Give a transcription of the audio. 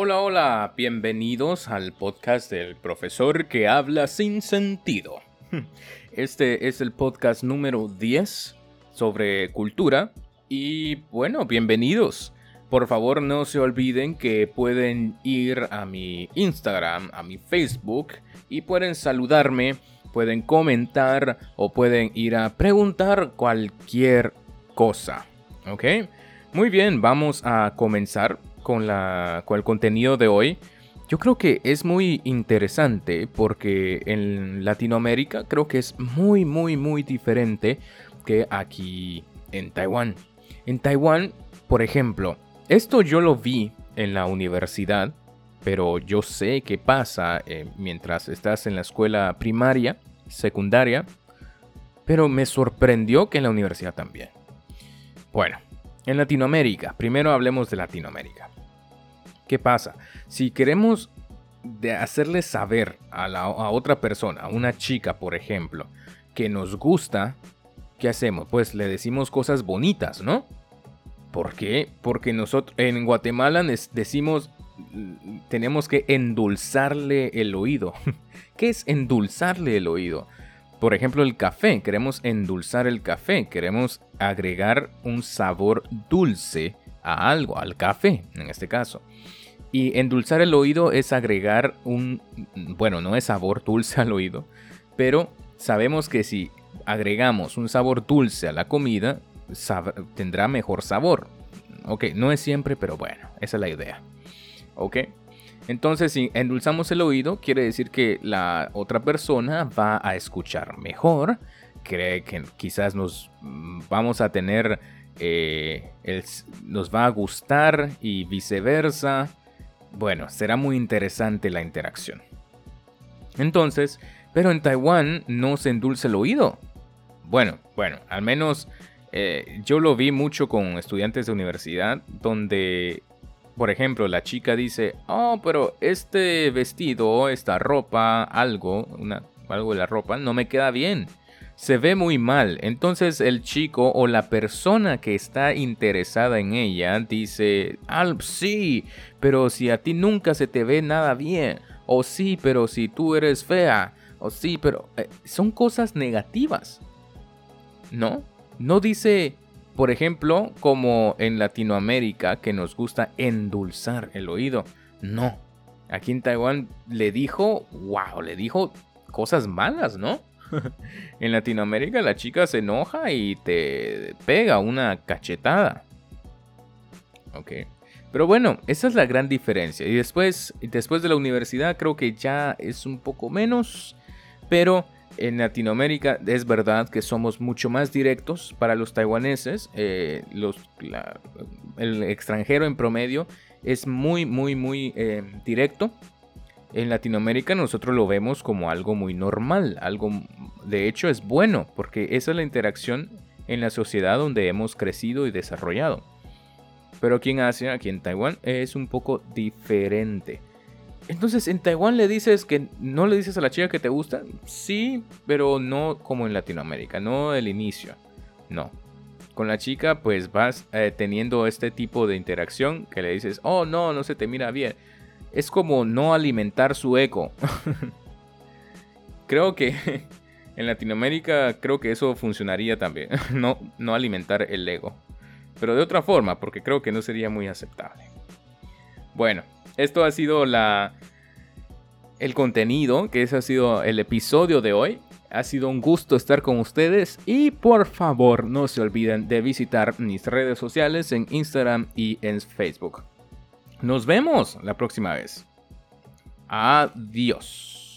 Hola, hola, bienvenidos al podcast del profesor que habla sin sentido. Este es el podcast número 10 sobre cultura y bueno, bienvenidos. Por favor no se olviden que pueden ir a mi Instagram, a mi Facebook y pueden saludarme, pueden comentar o pueden ir a preguntar cualquier cosa. ¿Ok? Muy bien, vamos a comenzar con, la, con el contenido de hoy, yo creo que es muy interesante porque en Latinoamérica creo que es muy, muy, muy diferente que aquí en Taiwán. En Taiwán, por ejemplo, esto yo lo vi en la universidad, pero yo sé qué pasa eh, mientras estás en la escuela primaria, secundaria, pero me sorprendió que en la universidad también. Bueno, en Latinoamérica, primero hablemos de Latinoamérica. ¿Qué pasa? Si queremos de hacerle saber a, la, a otra persona, a una chica, por ejemplo, que nos gusta, ¿qué hacemos? Pues le decimos cosas bonitas, ¿no? ¿Por qué? Porque nosotros en Guatemala decimos tenemos que endulzarle el oído. ¿Qué es endulzarle el oído? Por ejemplo, el café. Queremos endulzar el café. Queremos agregar un sabor dulce a algo, al café en este caso. Y endulzar el oído es agregar un, bueno, no es sabor dulce al oído, pero sabemos que si agregamos un sabor dulce a la comida, tendrá mejor sabor. Ok, no es siempre, pero bueno, esa es la idea. Ok, entonces si endulzamos el oído, quiere decir que la otra persona va a escuchar mejor, cree que quizás nos mm, vamos a tener, eh, nos va a gustar y viceversa. Bueno, será muy interesante la interacción. Entonces, pero en Taiwán no se endulce el oído. Bueno, bueno, al menos eh, yo lo vi mucho con estudiantes de universidad donde, por ejemplo, la chica dice, oh, pero este vestido, esta ropa, algo, algo de la ropa, no me queda bien se ve muy mal. Entonces el chico o la persona que está interesada en ella dice, ah, sí, pero si a ti nunca se te ve nada bien. O sí, pero si tú eres fea. O sí, pero eh, son cosas negativas. ¿No? No dice, por ejemplo, como en Latinoamérica, que nos gusta endulzar el oído. No. Aquí en Taiwán le dijo, wow, le dijo cosas malas, ¿no? en Latinoamérica la chica se enoja y te pega una cachetada. Ok. Pero bueno, esa es la gran diferencia. Y después, después de la universidad creo que ya es un poco menos. Pero en Latinoamérica es verdad que somos mucho más directos para los taiwaneses. Eh, el extranjero en promedio es muy, muy, muy eh, directo en Latinoamérica nosotros lo vemos como algo muy normal, algo de hecho es bueno, porque esa es la interacción en la sociedad donde hemos crecido y desarrollado. Pero aquí en Asia, aquí en Taiwán, es un poco diferente. Entonces, en Taiwán le dices que no le dices a la chica que te gusta, sí, pero no como en Latinoamérica, no el inicio, no. Con la chica, pues vas eh, teniendo este tipo de interacción que le dices, oh no, no se te mira bien es como no alimentar su eco. creo que en Latinoamérica creo que eso funcionaría también. no, no alimentar el ego. Pero de otra forma, porque creo que no sería muy aceptable. Bueno, esto ha sido la el contenido, que ese ha sido el episodio de hoy. Ha sido un gusto estar con ustedes y por favor no se olviden de visitar mis redes sociales en Instagram y en Facebook. Nos vemos la próxima vez. Adiós.